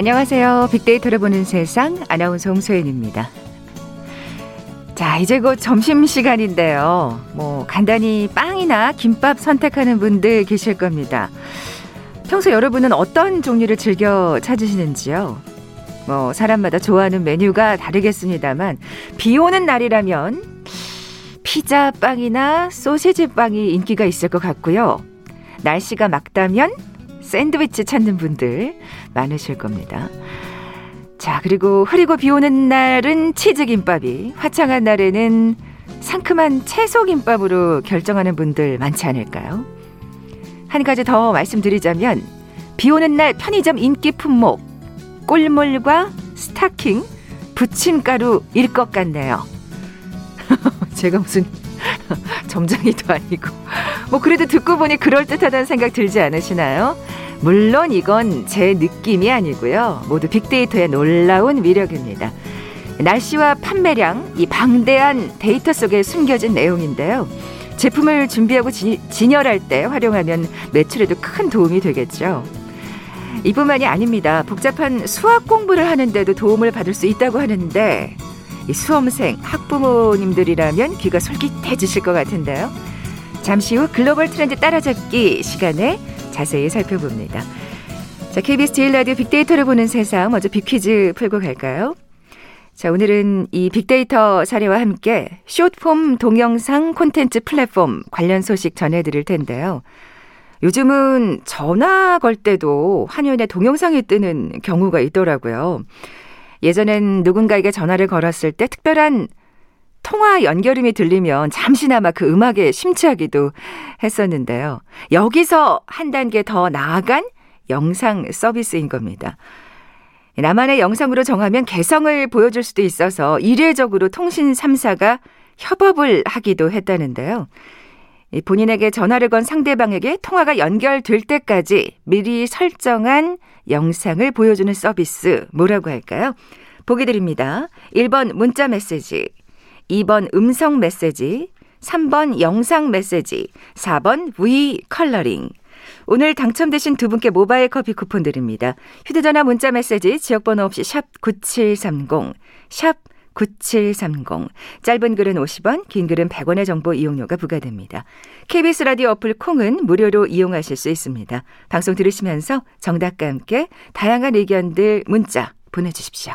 안녕하세요. 빅데이터를 보는 세상 아나운서 홍소연입니다. 자, 이제 곧 점심 시간인데요. 뭐, 간단히 빵이나 김밥 선택하는 분들 계실 겁니다. 평소 여러분은 어떤 종류를 즐겨 찾으시는지요? 뭐, 사람마다 좋아하는 메뉴가 다르겠습니다만, 비 오는 날이라면, 피자 빵이나 소시지 빵이 인기가 있을 것 같고요. 날씨가 맑다면, 샌드위치 찾는 분들 많으실 겁니다. 자, 그리고 흐리고 비 오는 날은 치즈김밥이, 화창한 날에는 상큼한 채소김밥으로 결정하는 분들 많지 않을까요? 한 가지 더 말씀드리자면, 비 오는 날 편의점 인기 품목, 꿀물과 스타킹, 부침가루일 것 같네요. 제가 무슨 점장이도 아니고. 뭐, 그래도 듣고 보니 그럴듯하다는 생각 들지 않으시나요? 물론 이건 제 느낌이 아니고요. 모두 빅데이터의 놀라운 위력입니다. 날씨와 판매량, 이 방대한 데이터 속에 숨겨진 내용인데요. 제품을 준비하고 지, 진열할 때 활용하면 매출에도 큰 도움이 되겠죠. 이뿐만이 아닙니다. 복잡한 수학 공부를 하는데도 도움을 받을 수 있다고 하는데 이 수험생, 학부모님들이라면 귀가 솔깃해지실 것 같은데요. 잠시 후 글로벌 트렌드 따라잡기 시간에 자세히 살펴봅니다. 자, KBS 제일 라디오 빅데이터를 보는 세상 먼저 빅퀴즈 풀고 갈까요? 자, 오늘은 이 빅데이터 사례와 함께 숏폼 동영상 콘텐츠 플랫폼 관련 소식 전해드릴 텐데요. 요즘은 전화 걸 때도 화면에 동영상이 뜨는 경우가 있더라고요. 예전엔 누군가에게 전화를 걸었을 때 특별한 통화 연결음이 들리면 잠시나마 그 음악에 심취하기도 했었는데요. 여기서 한 단계 더 나아간 영상 서비스인 겁니다. 나만의 영상으로 정하면 개성을 보여줄 수도 있어서 이례적으로 통신 3사가 협업을 하기도 했다는데요. 본인에게 전화를 건 상대방에게 통화가 연결될 때까지 미리 설정한 영상을 보여주는 서비스 뭐라고 할까요? 보기 드립니다. 1번 문자 메시지, 2번 음성 메시지, 3번 영상 메시지, 4번 V 컬러링. 오늘 당첨되신 두 분께 모바일 커피 쿠폰 드립니다. 휴대전화 문자 메시지 지역번호 없이 샵 9730, 샵 9730. 짧은 글은 50원, 긴 글은 100원의 정보 이용료가 부과됩니다. KBS 라디오 어플 콩은 무료로 이용하실 수 있습니다. 방송 들으시면서 정답과 함께 다양한 의견들 문자 보내주십시오.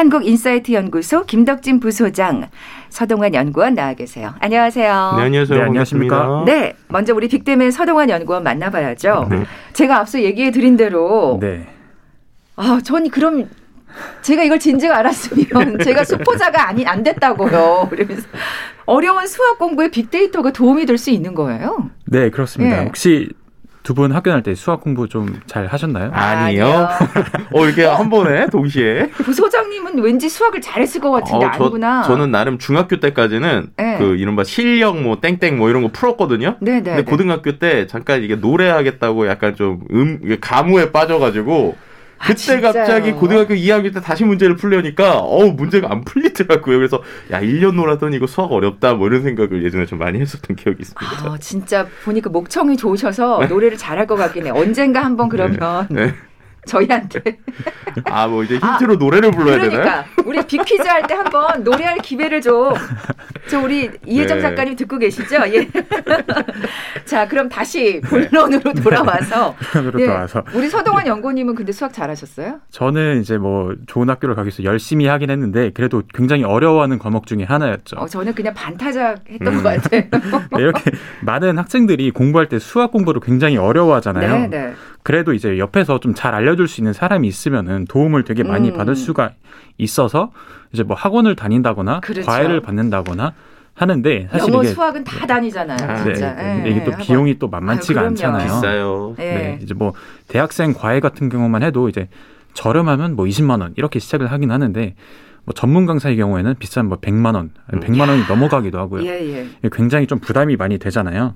한국인사이트 연구소 김덕진 부소장, 서동환 연구원 나와 계세요. 안녕하세요. 네, 안녕하세요. 네, 안녕하십니까. 네, 먼저 우리 빅데맨 서동환 연구원 만나봐야죠. 네. 제가 앞서 얘기해 드린 대로 네. 아, 전 그럼 제가 이걸 진즉 알았으면 제가 수포자가 아니 안 됐다고요. 그러면서 어려운 수학 공부에 빅데이터가 도움이 될 수 있는 거예요. 네, 그렇습니다. 네. 혹시 두 분 학교 다닐 때 수학 공부 좀 잘 하셨나요? 아니요. 어, 이렇게 한 번에 동시에. 부소장님은 왠지 수학을 잘했을 것 같은데 어, 저, 아니구나. 저는 나름 중학교 때까지는 네. 그 이른바 실력 뭐 땡땡 뭐 이런 거 풀었거든요. 네, 네. 근데 네. 고등학교 때 잠깐 이게 노래하겠다고 약간 좀 음, 가무에 빠져가지고 아, 그때 아, 갑자기 고등학교 2학년 때 다시 문제를 풀려니까 어우 문제가 안 풀리더라고요. 그래서 야 1년 놀았더니 이거 수학 어렵다 뭐 이런 생각을 예전에 좀 많이 했었던 기억이 있습니다. 아, 진짜 보니까 목청이 좋으셔서 네. 노래를 잘할 것 같긴 해. 언젠가 한번 그러면 네. 네. 저희한테. 아, 뭐 이제 힌트로 아, 노래를 불러야 그러니까, 되나요? 우리 빅퀴즈 할 때 한번 노래할 기회를 좀. 저 우리 이혜정 네. 작가님 듣고 계시죠? 예. 자, 그럼 다시 본론으로 돌아와서. 본론으로 예. 돌아와서. 우리 서동환 연구님은 근데 수학 잘하셨어요? 저는 이제 뭐 좋은 학교를 가기 위해서 열심히 하긴 했는데 그래도 굉장히 어려워하는 과목 중에 하나였죠. 어, 저는 그냥 반타작 했던 음. 것 같아요. 네, 이렇게 많은 학생들이 공부할 때 수학 공부를 굉장히 어려워하잖아요. 네, 네. 그래도 이제 옆에서 좀 잘 알려 줄 수 있는 사람이 있으면은 도움을 되게 많이 음. 받을 수가 있어서 이제 뭐 학원을 다닌다거나 그렇죠. 과외를 받는다거나 하는데 사실 영어 이게 수학은 다 다니잖아요. 아, 진짜. 네. 네. 이게 또 비용이 또 만만치가 아유, 않잖아요. 비싸요. 네. 네. 이제 뭐 대학생 과외 같은 경우만 해도 이제 저렴하면 뭐 20만 원 이렇게 시작을 하긴 하는데 뭐 전문 강사의 경우에는 비싼 뭐 100만 원, 100만 원이 넘어가기도 하고요. 예, 예. 굉장히 좀 부담이 많이 되잖아요.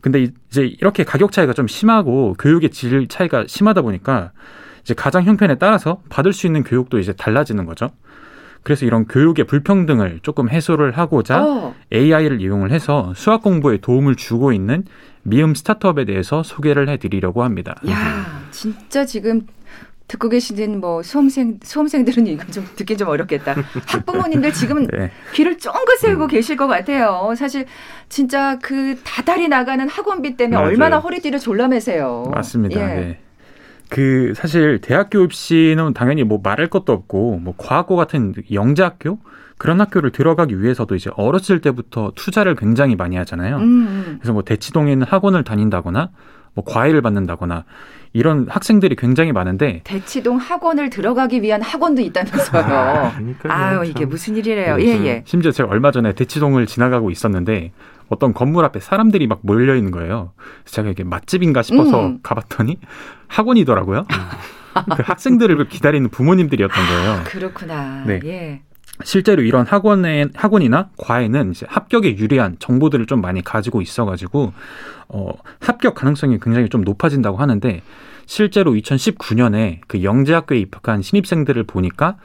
근데 이제 이렇게 가격 차이가 좀 심하고 교육의 질 차이가 심하다 보니까 이제 가장 형편에 따라서 받을 수 있는 교육도 이제 달라지는 거죠. 그래서 이런 교육의 불평등을 조금 해소를 하고자 어. AI를 이용을 해서 수학 공부에 도움을 주고 있는 미음 스타트업에 대해서 소개를 해드리려고 합니다. 야, 진짜 지금 듣고 계시는 뭐 수험생 수험생들은 이건 좀 듣기 좀 어렵겠다. 학부모님들 지금 네. 귀를 쫑긋 세우고 음. 계실 것 같아요. 사실 진짜 그 다달이 나가는 학원비 때문에 맞아요. 얼마나 허리띠를 졸라매세요. 맞습니다. 예. 네. 그 사실 대학교 입시는 당연히 뭐 말할 것도 없고 뭐 과학고 같은 영재학교 그런 학교를 들어가기 위해서도 이제 어렸을 때부터 투자를 굉장히 많이 하잖아요. 음. 음. 그래서 뭐 대치동에 있는 학원을 다닌다거나 뭐 과외를 받는다거나 이런 학생들이 굉장히 많은데 대치동 학원을 들어가기 위한 학원도 있다면서요. 아, 아유 이게 무슨 일이래요. 네, 예, 예. 심지어 제가 얼마 전에 대치동을 지나가고 있었는데 어떤 건물 앞에 사람들이 막 몰려 있는 거예요. 제가 이게 맛집인가 싶어서 음. 가봤더니 학원이더라고요. 음. 그 학생들을 기다리는 부모님들이었던 거예요. 아, 그렇구나. 네. 예. 실제로 이런 학원에 학원이나 과외는 이제 합격에 유리한 정보들을 좀 많이 가지고 있어가지고 어, 합격 가능성이 굉장히 좀 높아진다고 하는데 실제로 2019년에 그 영재학교에 입학한 신입생들을 보니까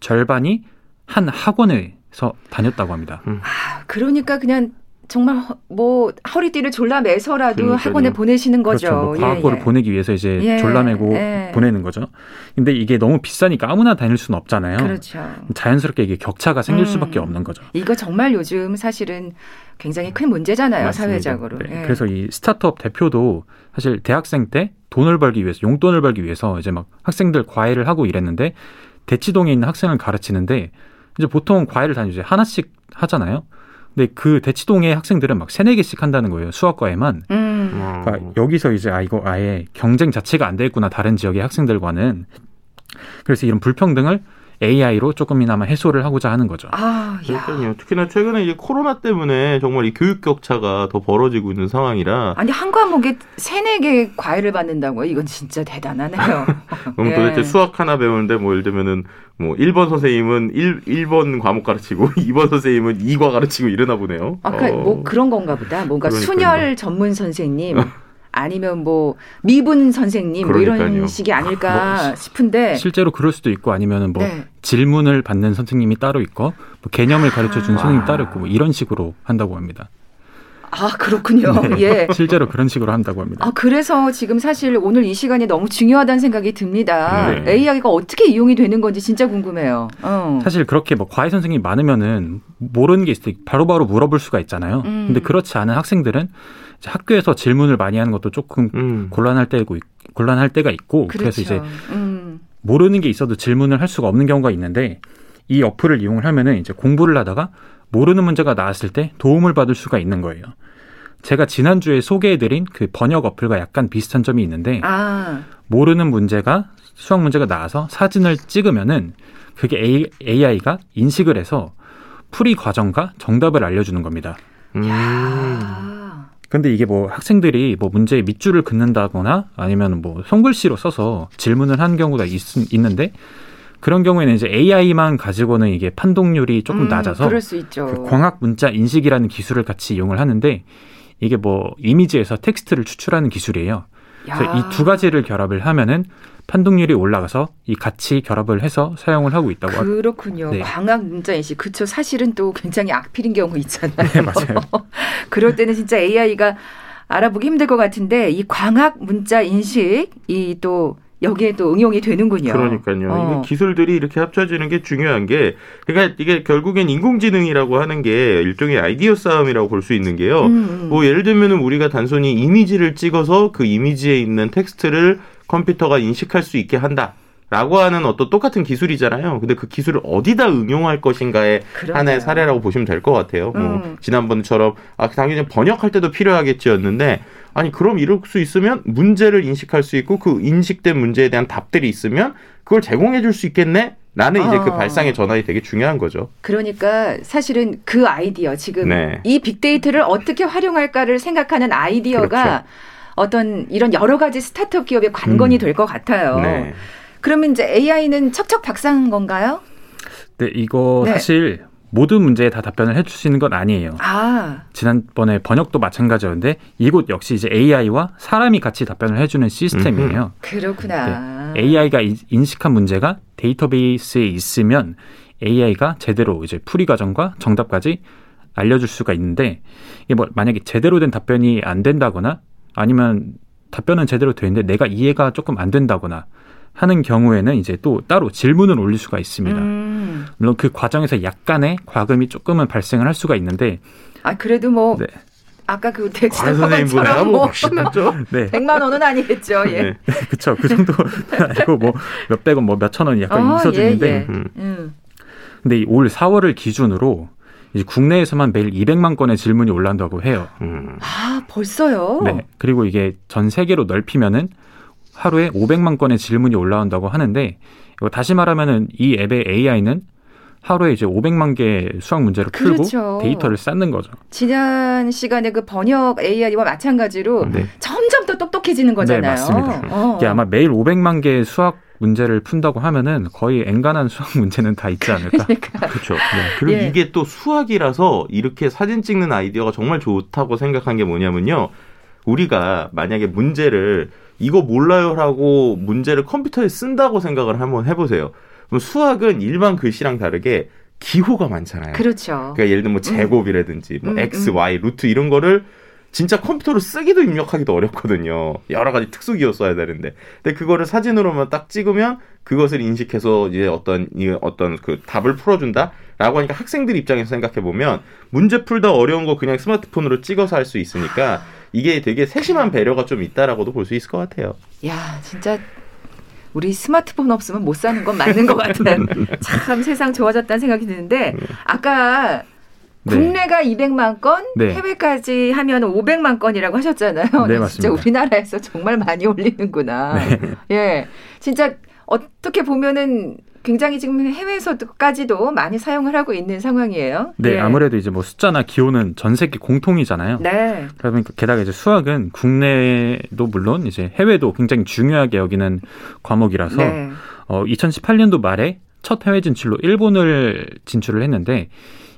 절반이 한 학원에서 다녔다고 합니다. 음. 아, 그러니까 그냥 정말 뭐 허리띠를 졸라매서라도 그러니까요. 학원에 보내시는 거죠. 그렇죠. 뭐 과학고를 예, 예. 보내기 위해서 이제 예, 졸라매고 예. 보내는 거죠. 근데 이게 너무 비싸니까 아무나 다닐 수는 없잖아요. 그렇죠. 자연스럽게 이게 격차가 생길 음. 수밖에 없는 거죠. 이거 정말 요즘 사실은 굉장히 큰 문제잖아요, 맞습니다. 사회적으로. 네. 예. 그래서 이 스타트업 대표도 사실 대학생 때 돈을 벌기 위해서 용돈을 벌기 위해서 이제 막 학생들 과외를 하고 이랬는데 대치동에 있는 학생을 가르치는데 이제 보통 과외를 다니죠. 하나씩 하잖아요. 근데 그 대치동의 학생들은 막 세네 개씩 한다는 거예요. 수학과에만. 음. 그러니까 여기서 이제 아 이거 아예 경쟁 자체가 안 되겠구나 다른 지역의 학생들과는. 그래서 이런 불평등을 AI로 조금이나마 해소를 하고자 하는 거죠. 아, 그러니까요. 특히나 최근에 이제 코로나 때문에 정말 이 교육 격차가 더 벌어지고 있는 상황이라. 아니 한 과목에 세네 개 과외를 받는다고요? 이건 진짜 대단하네요. 그럼 예. 도대체 수학 하나 배우는데 뭐 예를 들면은 뭐 1번 선생님은 1, 1번 과목 가르치고 2번 선생님은 2과 가르치고 이러나 보네요. 아까 어. 뭐 그런 건가 보다. 뭔가 그러니까요. 순혈 전문 선생님 아니면 뭐 미분 선생님 뭐 이런 식이 아닐까 뭐, 싶은데 실제로 그럴 수도 있고 아니면은 뭐 네. 질문을 받는 선생님이 따로 있고 뭐 개념을 가르쳐 준 아. 선생님이 따로 있고 뭐 이런 식으로 한다고 합니다. 아 그렇군요. 네. 예. 실제로 그런 식으로 한다고 합니다. 아 그래서 지금 사실 오늘 이 시간이 너무 중요하다는 생각이 듭니다. 네. AI가 어떻게 이용이 되는 건지 진짜 궁금해요. 어. 사실 그렇게 뭐 과외 선생님이 많으면은 모르는 게 있을 때 바로바로 물어볼 수가 있잖아요. 음. 근데 그렇지 않은 학생들은 학교에서 질문을 많이 하는 것도 조금 음. 곤란할 때고 곤란할 때가 있고 그렇죠. 그래서 이제 음. 모르는 게 있어도 질문을 할 수가 없는 경우가 있는데 이 어플을 이용을 하면은 이제 공부를 하다가 모르는 문제가 나왔을 때 도움을 받을 수가 있는 거예요. 제가 지난주에 소개해드린 그 번역 어플과 약간 비슷한 점이 있는데 아. 모르는 문제가 수학 문제가 나와서 사진을 찍으면은 그게 AI가 인식을 해서 풀이 과정과 정답을 알려주는 겁니다. 음. 근데 이게 뭐 학생들이 뭐 문제에 밑줄을 긋는다거나 아니면 뭐 손글씨로 써서 질문을 한 경우가 있, 있는데 그런 경우에는 이제 AI만 가지고는 이게 판독률이 조금 음, 낮아서 그 광학 문자 인식이라는 기술을 같이 이용을 하는데 이게 뭐 이미지에서 텍스트를 추출하는 기술이에요. 그래서 이 두 가지를 결합을 하면은 판독률이 올라가서 이 같이 결합을 해서 사용을 하고 있다고 하죠. 그렇군요. 네. 광학 문자 인식. 그쵸. 사실은 또 굉장히 악필인 경우 있잖아요. 네, 맞아요. 그럴 때는 진짜 AI가 알아보기 힘들 것 같은데 이 광학 문자 인식 이 또 여기에 또 응용이 되는군요. 그러니까요. 어. 기술들이 이렇게 합쳐지는 게 중요한 게 그러니까 이게 결국엔 인공지능이라고 하는 게 일종의 아이디어 싸움이라고 볼 수 있는 게요. 음, 음. 뭐 예를 들면은 우리가 단순히 이미지를 찍어서 그 이미지에 있는 텍스트를 컴퓨터가 인식할 수 있게 한다. 라고 하는 어떤 똑같은 기술이잖아요. 근데 그 기술을 어디다 응용할 것인가의 그러네요. 하나의 사례라고 보시면 될 것 같아요. 뭐 음. 뭐 지난번처럼 아 당연히 번역할 때도 필요하겠지였는데 아니 그럼 이럴 수 있으면 문제를 인식할 수 있고 그 인식된 문제에 대한 답들이 있으면 그걸 제공해 줄 수 있겠네. 나는 이제 그 어. 그 발상의 전환이 되게 중요한 거죠. 그러니까 사실은 그 아이디어 지금 네. 이 빅데이터를 어떻게 활용할까를 생각하는 아이디어가 그렇죠. 어떤 이런 여러 가지 스타트업 기업의 관건이 음. 될것 같아요. 네. 그러면 이제 AI는 척척 박사한 건가요? 네, 이거 네. 사실 모든 문제에 다 답변을 해줄 수 있는 건 아니에요. 아. 지난번에 번역도 마찬가지였는데 이곳 역시 이제 AI와 사람이 같이 답변을 해주는 시스템이에요. 음. 그렇구나. 네. AI가 인식한 문제가 데이터베이스에 있으면 AI가 제대로 이제 풀이 과정과 정답까지 알려줄 수가 있는데 이게 뭐 만약에 제대로 된 답변이 안 된다거나 아니면 답변은 제대로 되는데 내가 이해가 조금 안 된다거나 하는 경우에는 이제 또 따로 질문을 올릴 수가 있습니다. 음. 물론 그 과정에서 약간의 과금이 조금은 발생을 할 수가 있는데 아 그래도 뭐 네. 아까 그 선생님보다 뭐 훨씬 죠 네. 100만 원은 아니겠죠. 예. 네. 그렇죠. 그 정도 아니고 뭐 몇백 원, 뭐 몇천 원이 약간 어, 있어지는데. 예, 예. 음. 음. 근데 올 4월을 기준으로 이제 국내에서만 매일 200만 건의 질문이 올라온다고 해요. 음. 아, 벌써요? 네. 그리고 이게 전 세계로 넓히면은 하루에 500만 건의 질문이 올라온다고 하는데 이거 다시 말하면은 이 앱의 AI는 하루에 이제 500만 개의 수학 문제를 풀고 그렇죠. 데이터를 쌓는 거죠. 지난 시간에 그 번역 AI와 마찬가지로 네. 점점 더 똑똑해지는 거잖아요. 네, 맞습니다. 어. 이게 아마 매일 500만 개의 수학 문제를 푼다고 하면은 거의 앵간한 수학 문제는 다 있지 않을까. 그러니까. 그렇죠. 네. 그리고 예. 이게 또 수학이라서 이렇게 사진 찍는 아이디어가 정말 좋다고 생각한 게 뭐냐면요. 우리가 만약에 문제를 이거 몰라요라고 문제를 컴퓨터에 쓴다고 생각을 한번 해보세요. 그럼 수학은 일반 글씨랑 다르게 기호가 많잖아요. 그렇죠. 그러니까 예를 들면 뭐 제곱이라든지 뭐 음, x, 음. y, 루트 이런 거를 진짜 컴퓨터로 쓰기도 입력하기도 어렵거든요. 여러 가지 특수 기호 써야 되는데. 근데 그거를 사진으로만 딱 찍으면 그것을 인식해서 이제 어떤 이 어떤 그 답을 풀어준다 라고 하니까 학생들 입장에서 생각해 보면 문제 풀다 어려운 거 그냥 스마트폰으로 찍어서 할 수 있으니까 이게 되게 세심한 배려가 좀 있다라고도 볼 수 있을 것 같아요. 야, 진짜 우리 스마트폰 없으면 못 사는 건 맞는 것 같은 참 세상 좋아졌다는 생각이 드는데 아까 네. 국내가 200만 건, 네. 해외까지 하면 500만 건이라고 하셨잖아요. 네, 맞습니다. 진짜 우리나라에서 정말 많이 올리는구나. 네. 예. 진짜 어떻게 보면은 굉장히 지금 해외에서까지도 많이 사용을 하고 있는 상황이에요. 네, 예. 아무래도 이제 뭐 숫자나 기호는 전 세계 공통이잖아요. 네. 그러니까 게다가 이제 수학은 국내도 물론 이제 해외도 굉장히 중요하게 여기는 과목이라서 네. 어 2018년도 말에 첫 해외 진출로 일본을 진출을 했는데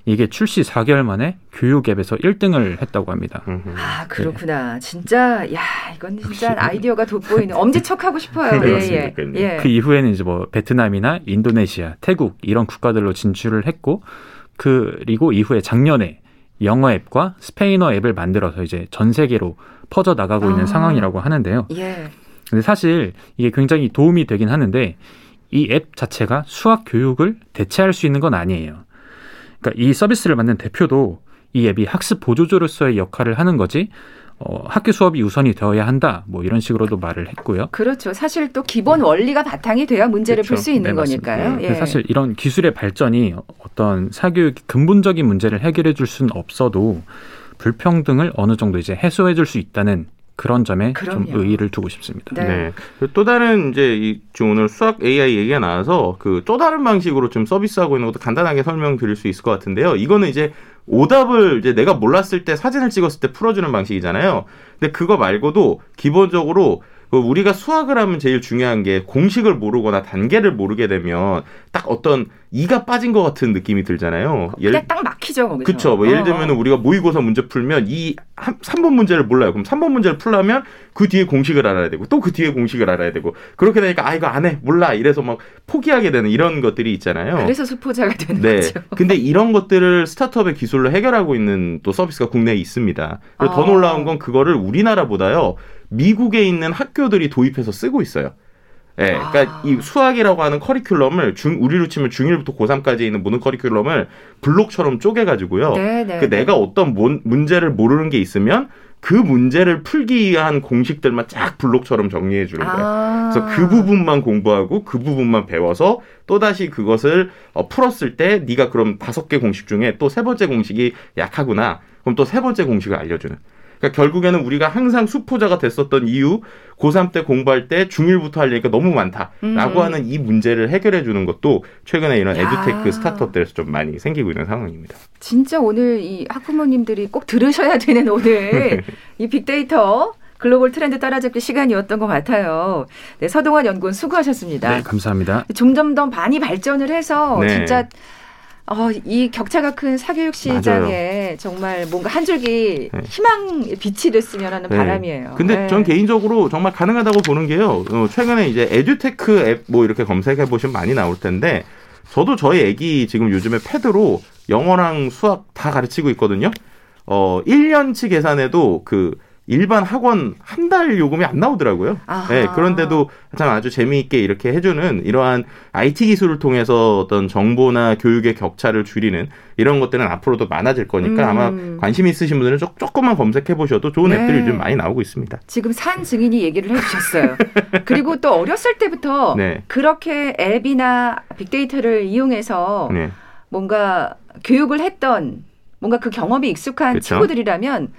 이게 출시 4개월 만에 교육 앱에서 1등을 했다고 합니다. 아 그렇구나. 네. 진짜 야 이건 진짜 아이디어가 돋보이는 엄지척하고 싶어요. 네, 예, 예, 예. 그 이후에는 이제 뭐 베트남이나 인도네시아, 태국 이런 국가들로 진출을 했고 그리고 이후에 작년에 영어 앱과 스페인어 앱을 만들어서 이제 전 세계로 퍼져 나가고 아. 있는 상황이라고 하는데요. 예. 근데 사실 이게 굉장히 도움이 되긴 하는데 이 앱 자체가 수학 교육을 대체할 수 있는 건 아니에요. 그러니까 이 서비스를 만든 대표도 이 앱이 학습 보조조로서의 역할을 하는 거지 어, 학교 수업이 우선이 되어야 한다. 뭐 이런 식으로도 말을 했고요. 그렇죠. 사실 또 기본 원리가 바탕이 돼야 문제를 그렇죠. 풀수 있는 네, 거니까요. 네. 예. 사실 이런 기술의 발전이 어떤 사교육 근본적인 문제를 해결해 줄 수는 없어도 불평등을 어느 정도 이제 해소해 줄 수 있다는 그런 점에 그럼요. 좀 의의를 두고 싶습니다. 네. 네. 또 다른 이제 이 오늘 수학 AI 얘기가 나와서 그 또 다른 방식으로 좀 서비스하고 있는 것도 간단하게 설명드릴 수 있을 것 같은데요. 이거는 이제 오답을 이제 내가 몰랐을 때 사진을 찍었을 때 풀어주는 방식이잖아요. 근데 그거 말고도 기본적으로 그 우리가 수학을 하면 제일 중요한 게 공식을 모르거나 단계를 모르게 되면 딱 어떤 이가 빠진 것 같은 느낌이 들잖아요. 예를 딱 막히죠. 그렇죠. 뭐 어. 예를 들면 우리가 모의고사 문제 풀면 이 3번 문제를 몰라요. 그럼 3번 문제를 풀려면 그 뒤에 공식을 알아야 되고 또 그 뒤에 공식을 알아야 되고 그렇게 되니까 아 이거 안 해. 몰라. 이래서 막 포기하게 되는 이런 것들이 있잖아요. 그래서 수포자가 되는 네. 거죠. 근데 이런 것들을 스타트업의 기술로 해결하고 있는 또 서비스가 국내에 있습니다. 그리고 아. 더 놀라운 건 그거를 우리나라보다요. 미국에 있는 학교들이 도입해서 쓰고 있어요. 예, 그러니까 아. 이 수학이라고 하는 커리큘럼을 중 우리로 치면 중1부터 고3까지 있는 모든 커리큘럼을 블록처럼 쪼개 가지고요. 네, 네, 그 네. 내가 어떤 모, 문제를 모르는 게 있으면 그 문제를 풀기 위한 공식들만 쫙 블록처럼 정리해 주는 거예요. 아. 그래서 그 부분만 공부하고 그 부분만 배워서 또 다시 그것을 어, 풀었을 때 네가 그럼 다섯 개 공식 중에 또 세 번째 공식이 약하구나. 그럼 또 세 번째 공식을 알려주는. 그러니까 결국에는 우리가 항상 수포자가 됐었던 이유 고3 때 공부할 때 중1부터 하려니까 너무 많다라고 음. 하는 이 문제를 해결해 주는 것도 최근에 이런 야. 에듀테크 스타트업들에서 좀 많이 생기고 있는 상황입니다. 진짜 오늘 이 학부모님들이 꼭 들으셔야 되는 오늘 이 빅데이터 글로벌 트렌드 따라잡기 시간이었던 것 같아요. 네, 서동환 연구원 수고하셨습니다. 네, 감사합니다. 점점 더 많이 발전을 해서 네. 진짜 어, 이 격차가 큰 사교육 시장에 맞아요. 정말 뭔가 한 줄기 네. 희망 빛이 됐으면 하는 네. 바람이에요. 근데 네. 전 개인적으로 정말 가능하다고 보는 게요. 어, 최근에 이제 에듀테크 앱 뭐 이렇게 검색해 보시면 많이 나올 텐데 저도 저희 애기 지금 요즘에 패드로 영어랑 수학 다 가르치고 있거든요. 어, 1년치 계산해도 그 일반 학원 한 달 요금이 안 나오더라고요. 네, 그런데도 참 아주 재미있게 이렇게 해주는 이러한 IT 기술을 통해서 어떤 정보나 교육의 격차를 줄이는 이런 것들은 앞으로도 많아질 거니까 음. 아마 관심 있으신 분들은 조, 조금만 검색해 보셔도 좋은 네. 앱들이 요즘 많이 나오고 있습니다. 지금 산 증인이 얘기를 해주셨어요. 그리고 또 어렸을 때부터 네. 그렇게 앱이나 빅데이터를 이용해서 네. 뭔가 교육을 했던 뭔가 그 경험이 익숙한 그쵸? 친구들이라면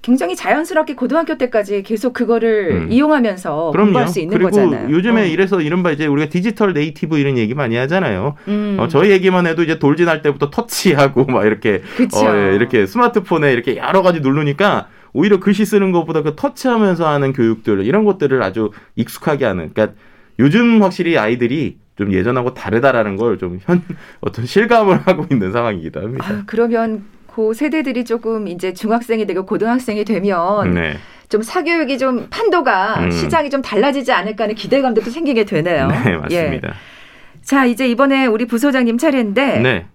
굉장히 자연스럽게 고등학교 때까지 계속 그거를 음. 이용하면서 그럼요. 공부할 수 있는 거잖아요. 요즘에 어. 이래서 이른바 이제 우리가 디지털 네이티브 이런 얘기 많이 하잖아요. 음. 어, 저희 얘기만 해도 이제 돌진할 때부터 터치하고 막 이렇게 어, 예, 이렇게 스마트폰에 이렇게 여러 가지 누르니까 오히려 글씨 쓰는 것보다 그 터치하면서 하는 교육들 이런 것들을 아주 익숙하게 하는. 그러니까 요즘 확실히 아이들이 좀 예전하고 다르다라는 걸 좀 현 어떤 실감을 하고 있는 상황이기도 합니다. 아, 그러면 그 세대들이 조금 이제 중학생이 되고 고등학생이 되면 네. 좀 사교육이 좀 판도가 음. 시장이 좀 달라지지 않을까 하는 기대감도 또 생기게 되네요. 네, 맞습니다. 예. 자, 이제 이번에 우리 부소장님 차례인데 네.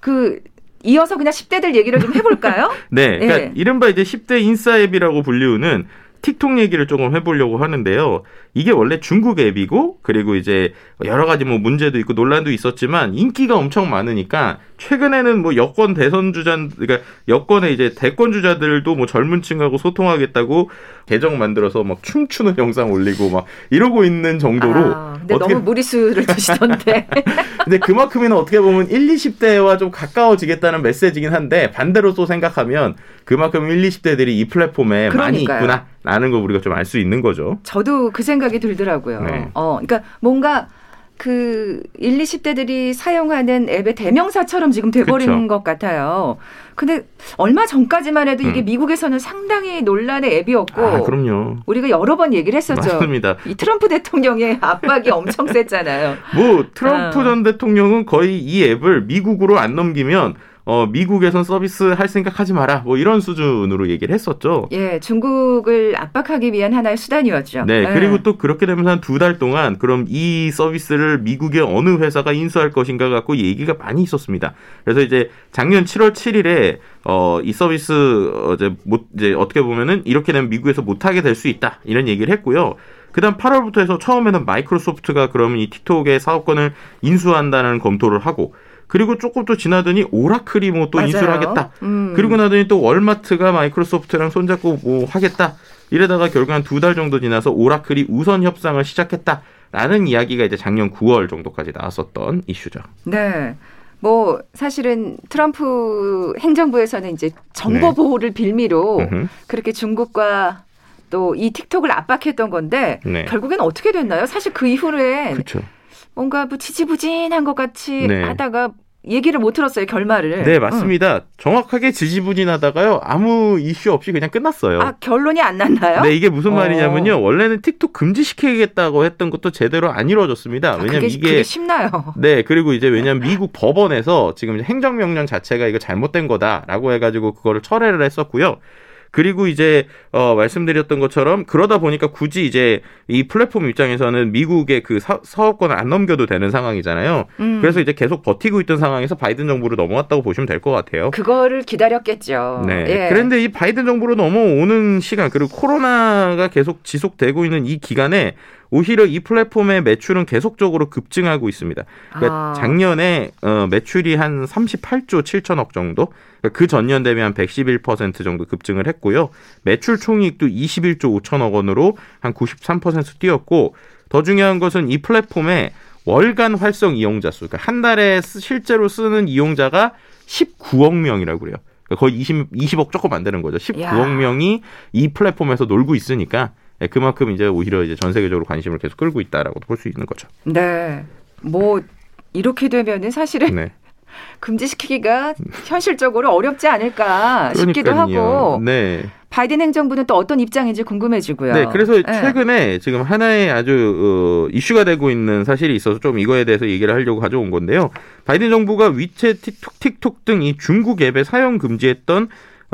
그 이어서 그냥 10대들 얘기를 좀 해볼까요? 네, 그러니까 예. 이른바 이제 10대 인싸 앱이라고 불리우는 틱톡 얘기를 조금 해보려고 하는데요. 이게 원래 중국 앱이고 그리고 이제 여러 가지 뭐 문제도 있고 논란도 있었지만 인기가 엄청 많으니까 최근에는 뭐 여권 대선 주자 그러니까 여권의 이제 대권 주자들도 뭐 젊은 층하고 소통하겠다고 계정 만들어서 막 춤추는 영상 올리고 막 이러고 있는 정도로 아, 근데 어떻게... 너무 무리수를 두시던데. 근데 그만큼이나 어떻게 보면 1, 20대와 좀 가까워지겠다는 메시지긴 한데 반대로 또 생각하면 그만큼 1, 20대들이 이 플랫폼에 그러니까요. 많이 있구나라는 걸 우리가 좀 알 수 있는 거죠. 저도 그 생각 이 들더라고요. 네. 어, 그러니까 뭔가 그 1, 20대들이 사용하는 앱의 대명사처럼 지금 그쵸. 것 같아요. 근데 얼마 전까지만 해도 이게 음. 미국에서는 상당히 논란의 앱이었고. 아, 그럼요. 우리가 여러 번 얘기를 했었죠. 맞습니다. 이 트럼프 대통령의 압박이 엄청 셌잖아요. 뭐 트럼프 어. 전 대통령은 거의 이 앱을 미국으로 안 넘기면 어, 미국에선 서비스 할 생각하지 마라. 뭐 이런 수준으로 얘기를 했었죠. 예, 중국을 압박하기 위한 하나의 수단이었죠. 네, 네. 그리고 또 그렇게 되면서 한 두 달 동안 그럼 이 서비스를 미국의 어느 회사가 인수할 것인가 갖고 얘기가 많이 있었습니다. 그래서 이제 작년 7월 7일에 어, 이 서비스 어, 이제 못 이제 어떻게 보면은 이렇게 되면 미국에서 못 하게 될 수 있다. 이런 얘기를 했고요. 그다음 8월부터 해서 처음에는 마이크로소프트가 그러면 이 틱톡의 사업권을 인수한다는 검토를 하고 그리고 조금 또 지나더니 오라클이 뭐 또 인수를 하겠다. 음. 그리고 나더니 또 월마트가 마이크로소프트랑 손잡고 뭐 하겠다. 이러다가 결국 한 두 달 정도 지나서 오라클이 우선 협상을 시작했다. 라는 이야기가 이제 작년 9월 정도까지 나왔었던 이슈죠. 네. 뭐 사실은 트럼프 행정부에서는 이제 정보 네. 보호를 빌미로 네. 그렇게 중국과 또 이 틱톡을 압박했던 건데 네. 결국엔 어떻게 됐나요? 사실 그 이후에 그렇죠. 뭔가 뭐 지지부진한 것 같이 네. 하다가 얘기를 못 들었어요 결말을. 네 맞습니다. 응. 정확하게 지지부진하다가요 아무 이슈 없이 그냥 끝났어요. 아 결론이 안 났나요? 네 이게 무슨 어. 말이냐면요 원래는 틱톡 금지시키겠다고 했던 것도 제대로 안 이루어졌습니다. 아, 왜냐면 그게, 이게 그게 쉽나요? 네 그리고 이제 왜냐면 미국 법원에서 지금 행정명령 자체가 이거 잘못된 거다라고 해가지고 그거를 철회를 했었고요. 그리고 이제 어 말씀드렸던 것처럼 그러다 보니까 굳이 이제 이 플랫폼 입장에서는 미국의 그 사, 사업권을 안 넘겨도 되는 상황이잖아요. 음. 그래서 이제 계속 버티고 있던 상황에서 바이든 정부로 넘어왔다고 보시면 될 것 같아요. 그거를 기다렸겠죠. 네. 예. 그런데 이 바이든 정부로 넘어오는 시간 그리고 코로나가 계속 지속되고 있는 이 기간에 오히려 이 플랫폼의 매출은 계속적으로 급증하고 있습니다. 그러니까 아. 작년에 어, 매출이 한 38조 7천억 정도, 그러니까 그 전년 대비 한 111% 정도 급증을 했고요. 매출 총이익도 21조 5천억 원으로 한 93% 뛰었고, 더 중요한 것은 이 플랫폼의 월간 활성 이용자 수, 그러니까 한 달에 실제로 쓰는 이용자가 19억 명이라고 그래요. 그러니까 거의 20, 20억 조금 안 되는 거죠. 19억 야. 명이 이 플랫폼에서 놀고 있으니까 네, 그만큼 이제 오히려 이제 전 세계적으로 관심을 계속 끌고 있다라고 볼 수 있는 거죠. 네. 뭐 이렇게 되면은 사실은 네. 금지시키기가 현실적으로 어렵지 않을까 싶기도 하고. 네. 바이든 행정부는 또 어떤 입장인지 궁금해지고요. 네, 그래서 네. 최근에 지금 하나의 아주 어, 이슈가 되고 있는 사실이 있어서 좀 이거에 대해서 얘기를 하려고 가져온 건데요. 바이든 정부가 위챗, 틱톡, 틱톡 등 이 중국 앱의 사용 금지했던 어,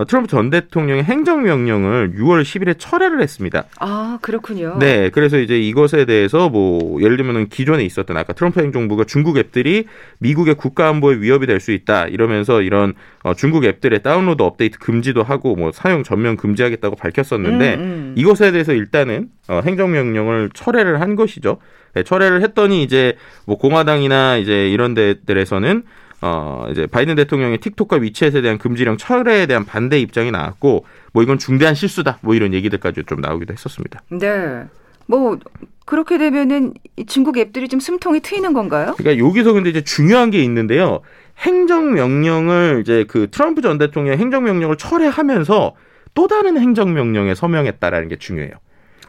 트럼프 전 대통령의 행정명령을 6월 10일에 철회를 했습니다. 아, 그렇군요. 네. 그래서 이제 이것에 대해서 뭐, 예를 들면 기존에 있었던 아까 트럼프 행정부가 중국 앱들이 미국의 국가안보에 위협이 될 수 있다. 이러면서 이런 어, 중국 앱들의 다운로드 업데이트 금지도 하고 뭐 사용 전면 금지하겠다고 밝혔었는데 음, 음. 이것에 대해서 일단은 어, 행정명령을 철회를 한 것이죠. 네, 철회를 했더니 이제 뭐 공화당이나 이제 이런 데들에서는 어, 이제 바이든 대통령의 틱톡과 위챗에 대한 금지령 철회에 대한 반대 입장이 나왔고, 뭐 이건 중대한 실수다, 뭐 이런 얘기들까지 좀 나오기도 했었습니다. 네. 뭐, 그렇게 되면은 중국 앱들이 좀 숨통이 트이는 건가요? 그러니까 여기서 근데 이제 중요한 게 있는데요. 행정명령을 이제 그 트럼프 전 대통령의 행정명령을 철회하면서 또 다른 행정명령에 서명했다라는 게 중요해요.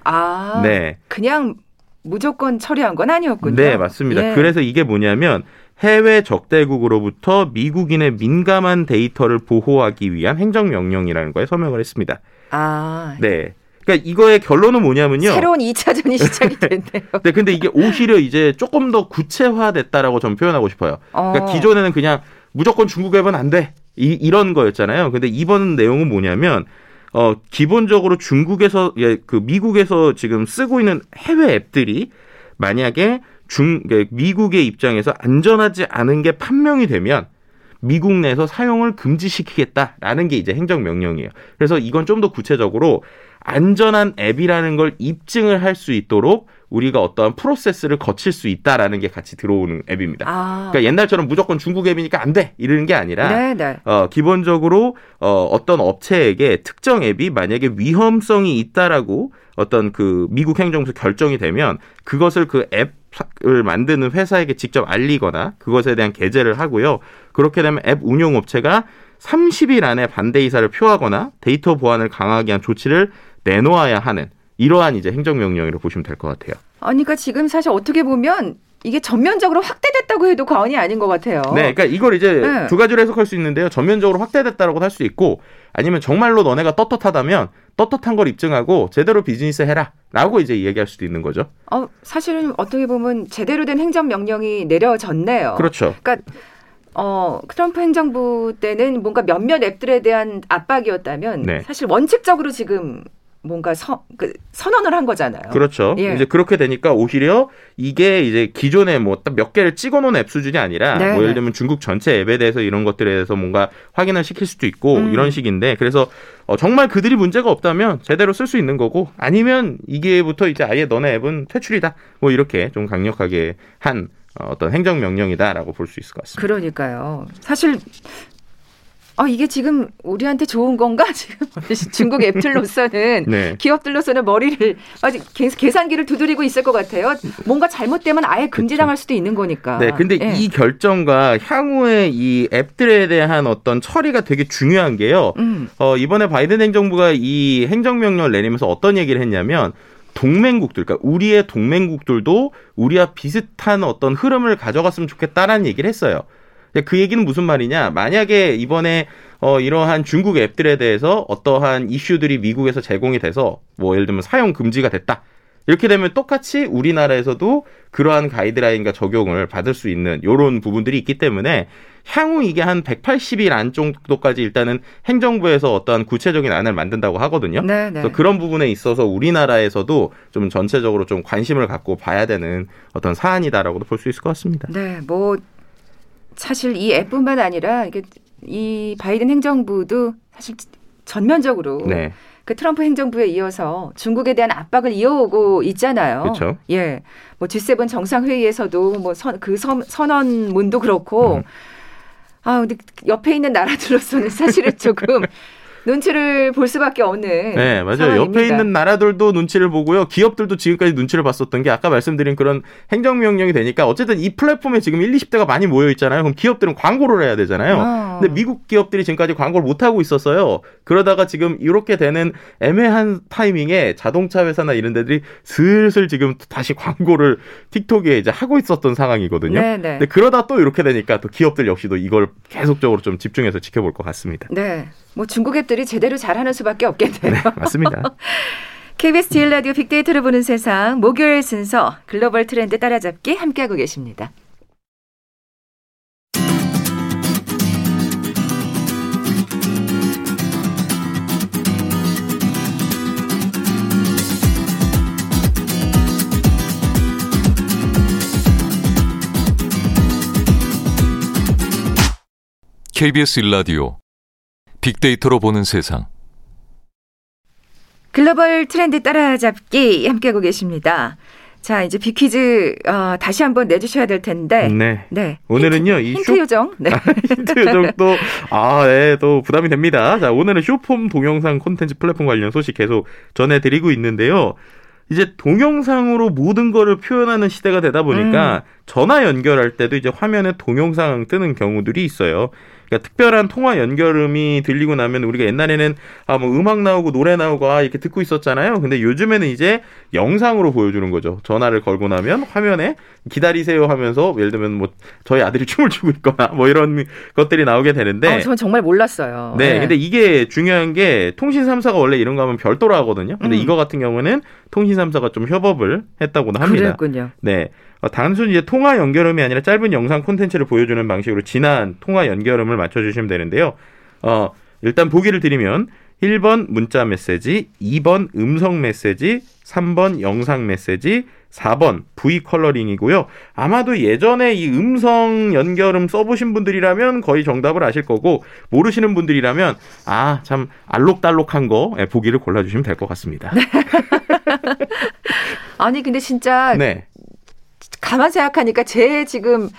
아. 네. 그냥 무조건 처리한 건 아니었군요. 네, 맞습니다. 예. 그래서 이게 뭐냐면 해외 적대국으로부터 미국인의 민감한 데이터를 보호하기 위한 행정명령이라는 거에 서명을 했습니다. 아. 네. 그러니까 이거의 결론은 뭐냐면요. 새로운 2차전이 시작이 됐네요. 네, 근데 이게 오히려 이제 조금 더 구체화됐다라고 좀 표현하고 싶어요. 그러니까 어. 기존에는 그냥 무조건 중국 앱은 안 돼. 이, 이런 거였잖아요. 근데 이번 내용은 뭐냐면 어 기본적으로 중국에서 예, 그 미국에서 지금 쓰고 있는 해외 앱들이 만약에 중 미국의 입장에서 안전하지 않은 게 판명이 되면 미국 내에서 사용을 금지시키겠다라는 게 이제 행정명령이에요. 그래서 이건 좀 더 구체적으로 안전한 앱이라는 걸 입증을 할 수 있도록 우리가 어떠한 프로세스를 거칠 수 있다라는 게 같이 들어오는 앱입니다. 아. 그러니까 옛날처럼 무조건 중국 앱이니까 안 돼 이러는 게 아니라 네네. 네. 어, 기본적으로 어, 어떤 업체에게 특정 앱이 만약에 위험성이 있다라고 어떤 그 미국 행정부 결정이 되면 그것을 그 앱 을 만드는 회사에게 직접 알리거나 그것에 대한 게재를 하고요. 그렇게 되면 앱 운용 업체가 30일 안에 반대 이사를 표하거나 데이터 보안을 강화하기 위한 조치를 내놓아야 하는 이러한 이제 행정명령이라고 보시면 될 것 같아요. 아니, 그러니까 지금 사실 어떻게 보면 이게 전면적으로 확대됐다고 해도 과언이 아닌 것 같아요. 네, 그러니까 이걸 이제 네. 두 가지로 해석할 수 있는데요. 전면적으로 확대됐다라고 할 수 있고, 아니면 정말로 너네가 떳떳하다면 떳떳한 걸 입증하고 제대로 비즈니스 해라 라고 이제 얘기할 수도 있는 거죠. 어, 사실은 어떻게 보면 제대로 된 행정 명령이 내려졌네요. 그렇죠. 그러니까 어, 트럼프 행정부 때는 뭔가 몇몇 앱들에 대한 압박이었다면 네. 사실 원칙적으로 지금 뭔가 서, 그 선언을 한 거잖아요. 그렇죠. 예. 이제 그렇게 되니까 오히려 이게 이제 기존에 뭐 딱 몇 개를 찍어놓은 앱 수준이 아니라 네. 뭐 예를 네. 들면 중국 전체 앱에 대해서 이런 것들에 대해서 뭔가 확인을 시킬 수도 있고 음. 이런 식인데 그래서 어, 정말 그들이 문제가 없다면 제대로 쓸 수 있는 거고 아니면 이게부터 이제 아예 너네 앱은 퇴출이다 뭐 이렇게 좀 강력하게 한 어, 어떤 행정명령이다라고 볼 수 있을 것 같습니다. 그러니까요. 사실 아, 이게 지금 우리한테 좋은 건가? 지금 중국 앱들로서는 네. 기업들로서는 머리를 아직 계산기를 두드리고 있을 것 같아요. 뭔가 잘못되면 아예 금지당할 수도 있는 거니까. 네, 근데 네. 이 결정과 향후에 이 앱들에 대한 어떤 처리가 되게 중요한 게요. 음. 어, 이번에 바이든 행정부가 이 행정명령을 내리면서 어떤 얘기를 했냐면 동맹국들, 그러니까 우리의 동맹국들도 우리와 비슷한 어떤 흐름을 가져갔으면 좋겠다라는 얘기를 했어요. 그 얘기는 무슨 말이냐? 만약에 이번에 어 이러한 중국 앱들에 대해서 어떠한 이슈들이 미국에서 제공이 돼서 뭐 예를 들면 사용 금지가 됐다. 이렇게 되면 똑같이 우리나라에서도 그러한 가이드라인과 적용을 받을 수 있는 요런 부분들이 있기 때문에 향후 이게 한 180일 안 정도까지 일단은 행정부에서 어떠한 구체적인 안을 만든다고 하거든요. 네, 네. 그래서 그런 부분에 있어서 우리나라에서도 좀 전체적으로 좀 관심을 갖고 봐야 되는 어떤 사안이다라고도 볼 수 있을 것 같습니다. 네, 뭐 사실 이 앱뿐만 아니라 이게 이 바이든 행정부도 사실 전면적으로 네. 그 트럼프 행정부에 이어서 중국에 대한 압박을 이어오고 있잖아요. 그렇죠. 예. 뭐 G7 정상회의에서도 뭐 선, 그 선, 선언문도 그렇고 음. 아, 근데 옆에 있는 나라들로서는 사실은 조금 눈치를 볼 수밖에 없는. 네, 맞아요. 상황입니다. 옆에 있는 나라들도 눈치를 보고요. 기업들도 지금까지 눈치를 봤었던 게 아까 말씀드린 그런 행정명령이 되니까 어쨌든 이 플랫폼에 지금 1, 20대가 많이 모여 있잖아요. 그럼 기업들은 광고를 해야 되잖아요. 어. 근데 미국 기업들이 지금까지 광고를 못 하고 있었어요. 그러다가 지금 이렇게 되는 애매한 타이밍에 자동차 회사나 이런 데들이 슬슬 지금 다시 광고를 틱톡에 이제 하고 있었던 상황이거든요. 네네. 네. 근데 그러다 또 이렇게 되니까 또 기업들 역시도 이걸 계속적으로 좀 집중해서 지켜볼 것 같습니다. 네. 뭐 중국 앱들이 제대로 잘하는 수밖에 없겠네요. 네, 맞습니다. KBS 제일 라디오 빅데이터를 보는 세상 목요일 순서 글로벌 트렌드 따라잡기 함께하고 계십니다. KBS 일라디오 빅데이터로 보는 세상 글로벌 트렌드 따라잡기 함께하고 계십니다. 자, 이제 비퀴즈 어, 다시 한번 내주셔야 될 텐데. 네. 네. 오늘은요, 힌트, 이 힌트 쇼... 요정. 네. 아, 힌트 요정도, 아, 네, 또 부담이 됩니다. 자, 오늘은 쇼폼 동영상 콘텐츠 플랫폼 관련 소식 계속 전해드리고 있는데요. 이제 동영상으로 모든 거를 표현하는 시대가 되다 보니까 음. 전화 연결할 때도 이제 화면에 동영상 뜨는 경우들이 있어요. 그러니까 특별한 통화 연결음이 들리고 나면 우리가 옛날에는 아 뭐 음악 나오고 노래 나오고 아 이렇게 듣고 있었잖아요. 근데 요즘에는 이제 영상으로 보여주는 거죠. 전화를 걸고 나면 화면에 기다리세요 하면서 예를 들면 뭐 저희 아들이 춤을 추고 있거나 뭐 이런 것들이 나오게 되는데 아, 저는 정말 몰랐어요. 네, 네. 근데 이게 중요한 게 통신 3사가 원래 이런 거 하면 별도로 하거든요. 근데 음. 이거 같은 경우는 통신 3사가 좀 협업을 했다고는 합니다. 그랬군요. 네. 어, 단순히 이제 통화 연결음이 아니라 짧은 영상 콘텐츠를 보여주는 방식으로 진한 통화 연결음을 맞춰주시면 되는데요. 어, 일단 보기를 드리면 1번 문자 메시지, 2번 음성 메시지, 3번 영상 메시지, 4번 V 컬러링이고요. 아마도 예전에 이 음성 연결음 써보신 분들이라면 거의 정답을 아실 거고 모르시는 분들이라면 아 참 알록달록한 거 예, 보기를 골라주시면 될 것 같습니다. 아니 근데 진짜 네. 가만 생각하니까 제 지금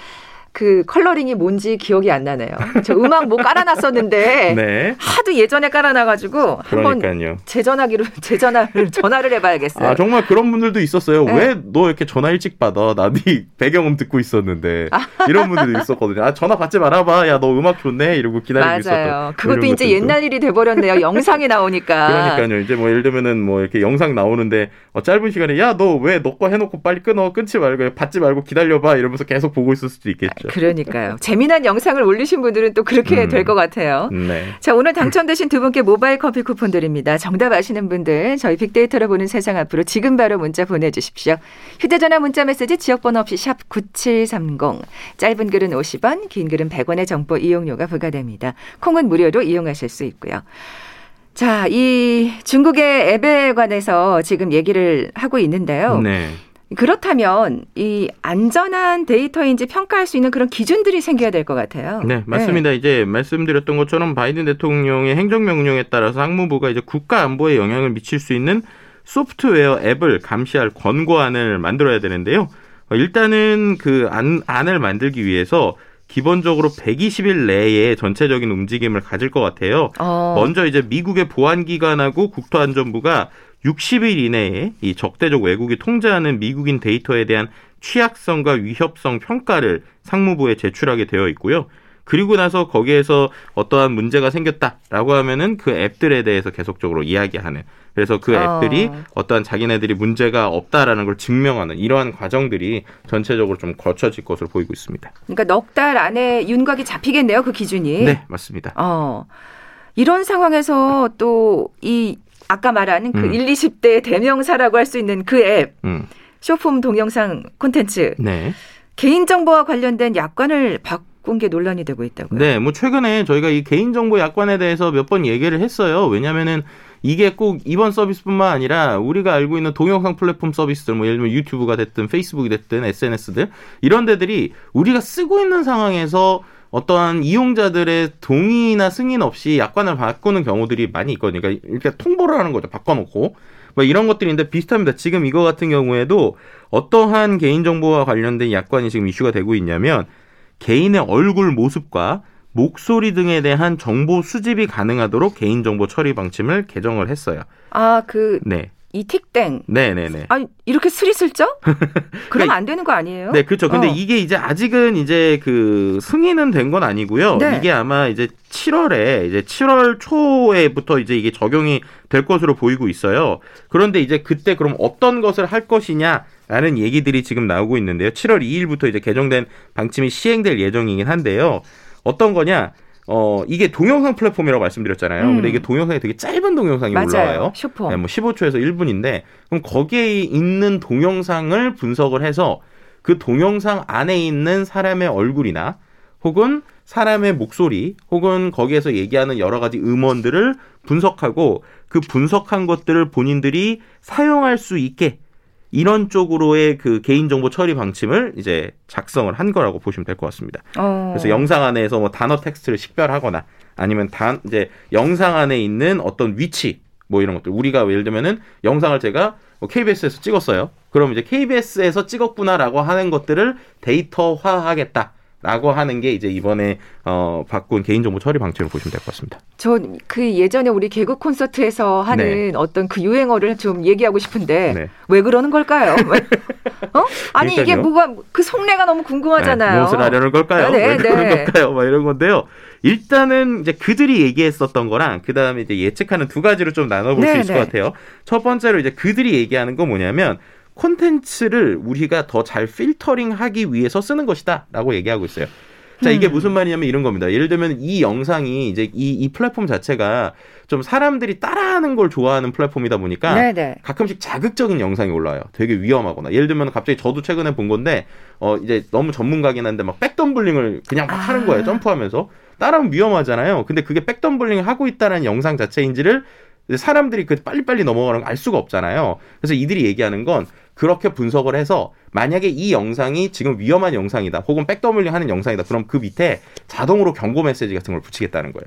그 컬러링이 뭔지 기억이 안 나네요. 저 음악 뭐 깔아놨었는데 네. 하도 예전에 깔아놔가지고 한번 재전화기로 재전화를 전화를 해봐야겠어요. 아 정말 그런 분들도 있었어요. 네. 왜너 이렇게 전화 일찍 받아? 나네 배경음 듣고 있었는데 아. 이런 분들도 있었거든요. 아 전화 받지 말아봐. 야 너 음악 좋네 이러고 기다리고 맞아요. 있었던. 그것도 이제 것들도. 옛날 일이 돼버렸네요. 영상이 나오니까. 그러니까요. 이제 뭐 예를 들면은 뭐 이렇게 영상 나오는데 어, 짧은 시간에 야 너 왜 너 거 해놓고 빨리 끊어 끊지 말고 받지 말고 기다려봐 이러면서 계속 보고 있을 수도 있겠죠. 그러니까요. 재미난 영상을 올리신 분들은 또 그렇게 음. 될것 같아요. 네. 자, 오늘 당첨되신 두 분께 모바일 커피 쿠폰 드립니다. 정답 아시는 분들 저희 빅데이터로 보는 세상 앞으로 지금 바로 문자 보내주십시오. 휴대전화 문자 메시지 지역번호 없이 샵 9730. 짧은 글은 50원, 긴 글은 100원의 정보 이용료가 부과됩니다. 콩은 무료로 이용하실 수 있고요. 자, 이 중국의 앱에 관해서 지금 얘기를 하고 있는데요. 네. 그렇다면 이 안전한 데이터인지 평가할 수 있는 그런 기준들이 생겨야 될 것 같아요. 네, 맞습니다. 네. 이제 말씀드렸던 것처럼 바이든 대통령의 행정명령에 따라서 상무부가 이제 국가 안보에 영향을 미칠 수 있는 소프트웨어 앱을 감시할 권고안을 만들어야 되는데요. 어, 일단은 그 안, 안을 만들기 위해서 기본적으로 120일 내에 전체적인 움직임을 가질 것 같아요. 어. 먼저 이제 미국의 보안기관하고 국토안전부가 60일 이내에 이 적대적 외국이 통제하는 미국인 데이터에 대한 취약성과 위협성 평가를 상무부에 제출하게 되어 있고요. 그리고 나서 거기에서 어떠한 문제가 생겼다라고 하면은 그 앱들에 대해서 계속적으로 이야기하는 그래서 그 어. 앱들이 어. 어떠한 자기네들이 문제가 없다라는 걸 증명하는 이러한 과정들이 전체적으로 좀 거쳐질 것으로 보이고 있습니다. 그러니까 넉 달 안에 윤곽이 잡히겠네요, 그 기준이. 네, 맞습니다. 어. 이런 상황에서 또 이 아까 말하는 그 음. 1, 20대 대명사라고 할 수 있는 그 앱, 음. 쇼폼 동영상 콘텐츠. 네. 개인정보와 관련된 약관을 바꾼 게 논란이 되고 있다고요. 네, 뭐 최근에 저희가 이 개인정보 약관에 대해서 몇 번 얘기를 했어요. 왜냐면은 이게 꼭 이번 서비스뿐만 아니라 우리가 알고 있는 동영상 플랫폼 서비스들 뭐 예를 들면 유튜브가 됐든 페이스북이 됐든 SNS들 이런 데들이 우리가 쓰고 있는 상황에서 어떠한 이용자들의 동의나 승인 없이 약관을 바꾸는 경우들이 많이 있거든요. 그러니까 이렇게 통보를 하는 거죠. 바꿔놓고. 뭐 이런 것들인데 비슷합니다. 지금 이거 같은 경우에도 어떠한 개인정보와 관련된 약관이 지금 이슈가 되고 있냐면 개인의 얼굴 모습과 목소리 등에 대한 정보 수집이 가능하도록 개인정보 처리 방침을 개정을 했어요. 아, 그 네. 이 틱땡. 네네네. 아니 이렇게 스리슬쩍? 그러면 안 되는 거 아니에요? 네, 그렇죠. 근데 어. 이게 이제 아직은 이제 그 승인은 된 건 아니고요. 네. 이게 아마 이제 7월에 이제 7월 초에부터 이제 이게 적용이 될 것으로 보이고 있어요. 그런데 이제 그때 그럼 어떤 것을 할 것이냐? 라는 얘기들이 지금 나오고 있는데요. 7월 2일부터 이제 개정된 방침이 시행될 예정이긴 한데요. 어떤 거냐? 어, 이게 동영상 플랫폼이라고 말씀드렸잖아요. 음. 근데 이게 동영상이 되게 짧은 동영상이 맞아요. 올라와요. 슈퍼. 네, 뭐 15초에서 1분인데 그럼 거기에 있는 동영상을 분석을 해서 그 동영상 안에 있는 사람의 얼굴이나 혹은 사람의 목소리 혹은 거기에서 얘기하는 여러 가지 음원들을 분석하고 그 분석한 것들을 본인들이 사용할 수 있게 이런 쪽으로의 그 개인정보 처리 방침을 이제 작성을 한 거라고 보시면 될 것 같습니다. 어. 그래서 영상 안에서 뭐 단어 텍스트를 식별하거나 아니면 단 이제 영상 안에 있는 어떤 위치 뭐 이런 것들 우리가 예를 들면은 영상을 제가 뭐 KBS에서 찍었어요. 그럼 이제 KBS에서 찍었구나라고 하는 것들을 데이터화하겠다. 라고 하는 게 이제 이번에 어 바꾼 개인정보 처리 방침을 보시면 될 것 같습니다. 저그 예전에 우리 개그 콘서트에서 하는 네. 어떤 그 유행어를 좀 얘기하고 싶은데 네. 왜 그러는 걸까요? 어? 아니 그러니까요. 이게 뭐가 그 속내가 너무 궁금하잖아요. 네, 무엇을 하려는 걸까요? 네, 왜 그러는 네. 걸까요? 막 이런 건데요. 일단은 이제 그들이 얘기했었던 거랑 그 다음에 이제 예측하는 두 가지로 좀 나눠볼 수 네, 있을 것 같아요. 첫 번째로 이제 그들이 얘기하는 건 뭐냐면 콘텐츠를 우리가 더 잘 필터링하기 위해서 쓰는 것이다라고 얘기하고 있어요. 자, 이게 음. 무슨 말이냐면 이런 겁니다. 예를 들면 이 영상이 이제 이, 이 플랫폼 자체가 좀 사람들이 따라하는 걸 좋아하는 플랫폼이다 보니까 네네. 가끔씩 자극적인 영상이 올라와요. 되게 위험하거나. 예를 들면 갑자기 저도 최근에 본 건데, 어, 이제 너무 전문가긴 한데 막 백덤블링을 그냥 막 아. 하는 거예요. 점프하면서. 따라하면 위험하잖아요. 근데 그게 백덤블링을 하고 있다는 영상 자체인지를 사람들이 그 빨리빨리 넘어가는 걸 알 수가 없잖아요. 그래서 이들이 얘기하는 건 그렇게 분석을 해서 만약에 이 영상이 지금 위험한 영상이다 혹은 백덤블링 하는 영상이다 그럼 그 밑에 자동으로 경고 메시지 같은 걸 붙이겠다는 거예요.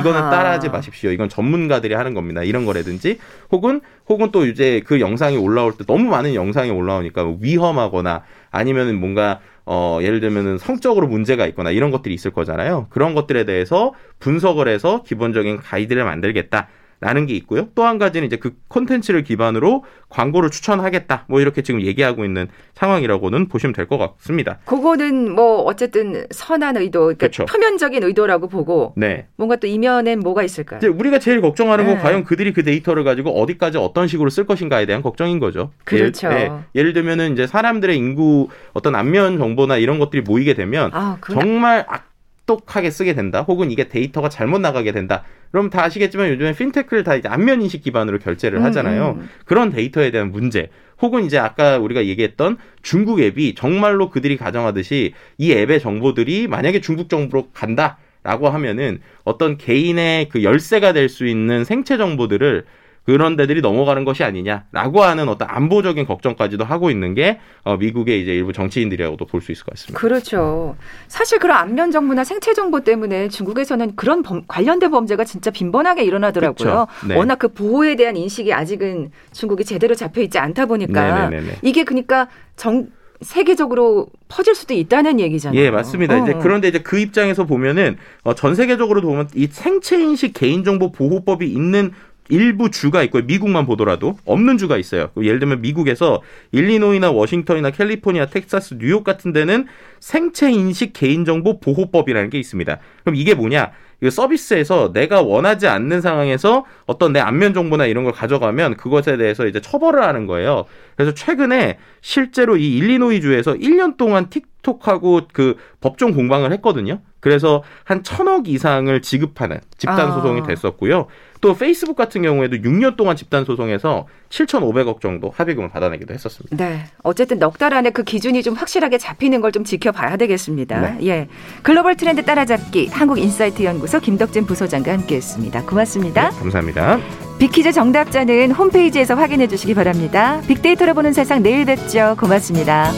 이거는 따라하지 마십시오. 이건 전문가들이 하는 겁니다. 이런 거라든지 혹은 혹은 또 이제 그 영상이 올라올 때 너무 많은 영상이 올라오니까 뭐 위험하거나 아니면은 뭔가 어, 예를 들면은 성적으로 문제가 있거나 이런 것들이 있을 거잖아요. 그런 것들에 대해서 분석을 해서 기본적인 가이드를 만들겠다. 라는 게 있고요. 또 한 가지는 이제 그 콘텐츠를 기반으로 광고를 추천하겠다. 뭐 이렇게 지금 얘기하고 있는 상황이라고는 보시면 될 것 같습니다. 그거는 뭐 어쨌든 선한 의도, 그러니까 그렇죠. 표면적인 의도라고 보고 네. 뭔가 또 이면엔 뭐가 있을까요? 이제 우리가 제일 걱정하는 건 네. 과연 그들이 그 데이터를 가지고 어디까지 어떤 식으로 쓸 것인가에 대한 걱정인 거죠. 그렇죠. 예를, 네. 예를 들면은 이제 사람들의 인구 어떤 안면 정보나 이런 것들이 모이게 되면 아, 정말 악 독하게 쓰게 된다. 혹은 이게 데이터가 잘못 나가게 된다. 그럼 다 아시겠지만 요즘에 핀테크를 다 이제 안면 인식 기반으로 결제를 음, 하잖아요. 음, 음. 그런 데이터에 대한 문제. 혹은 이제 아까 우리가 얘기했던 중국 앱이 정말로 그들이 가정하듯이 이 앱의 정보들이 만약에 중국 정보로 간다 라고 하면은 어떤 개인의 그 열쇠가 될 수 있는 생체 정보들을 그런 데들이 넘어가는 것이 아니냐라고 하는 어떤 안보적인 걱정까지도 하고 있는 게 어, 미국의 이제 일부 정치인들이라고도 볼 수 있을 것 같습니다. 그렇죠. 사실 그런 안면 정보나 생체 정보 때문에 중국에서는 그런 범, 관련된 범죄가 진짜 빈번하게 일어나더라고요. 그렇죠. 네. 워낙 그 보호에 대한 인식이 아직은 중국이 제대로 잡혀 있지 않다 보니까 네네네네. 이게 그러니까 정 세계적으로 퍼질 수도 있다는 얘기잖아요. 예, 맞습니다. 어. 이제 그런데 이제 그 입장에서 보면은 어, 전 세계적으로 보면 이 생체 인식 개인정보 보호법이 있는 일부 주가 있고 미국만 보더라도 없는 주가 있어요. 예를 들면 미국에서 일리노이나 워싱턴이나 캘리포니아, 텍사스, 뉴욕 같은 데는 생체 인식 개인정보 보호법이라는 게 있습니다. 그럼 이게 뭐냐? 이 서비스에서 내가 원하지 않는 상황에서 어떤 내 안면 정보나 이런 걸 가져가면 그것에 대해서 이제 처벌을 하는 거예요. 그래서 최근에 실제로 이 일리노이 주에서 1년 동안 틱 톡하고 그 법정 공방을 했거든요. 그래서 한 천억 이상을 지급하는 집단 아. 소송이 됐었고요. 또 페이스북 같은 경우에도 6년 동안 집단 소송에서 7,500억 정도 합의금을 받아내기도 했었습니다. 네. 어쨌든 넉 달 안에 그 기준이 좀 확실하게 잡히는 걸 좀 지켜봐야 되겠습니다. 네. 예. 글로벌 트렌드 따라잡기 한국 인사이트 연구소 김덕진 부소장과 함께 했습니다. 고맙습니다. 네, 감사합니다. 빅퀴즈 정답자는 홈페이지에서 확인해 주시기 바랍니다. 빅데이터로 보는 세상 내일 뵙죠. 고맙습니다.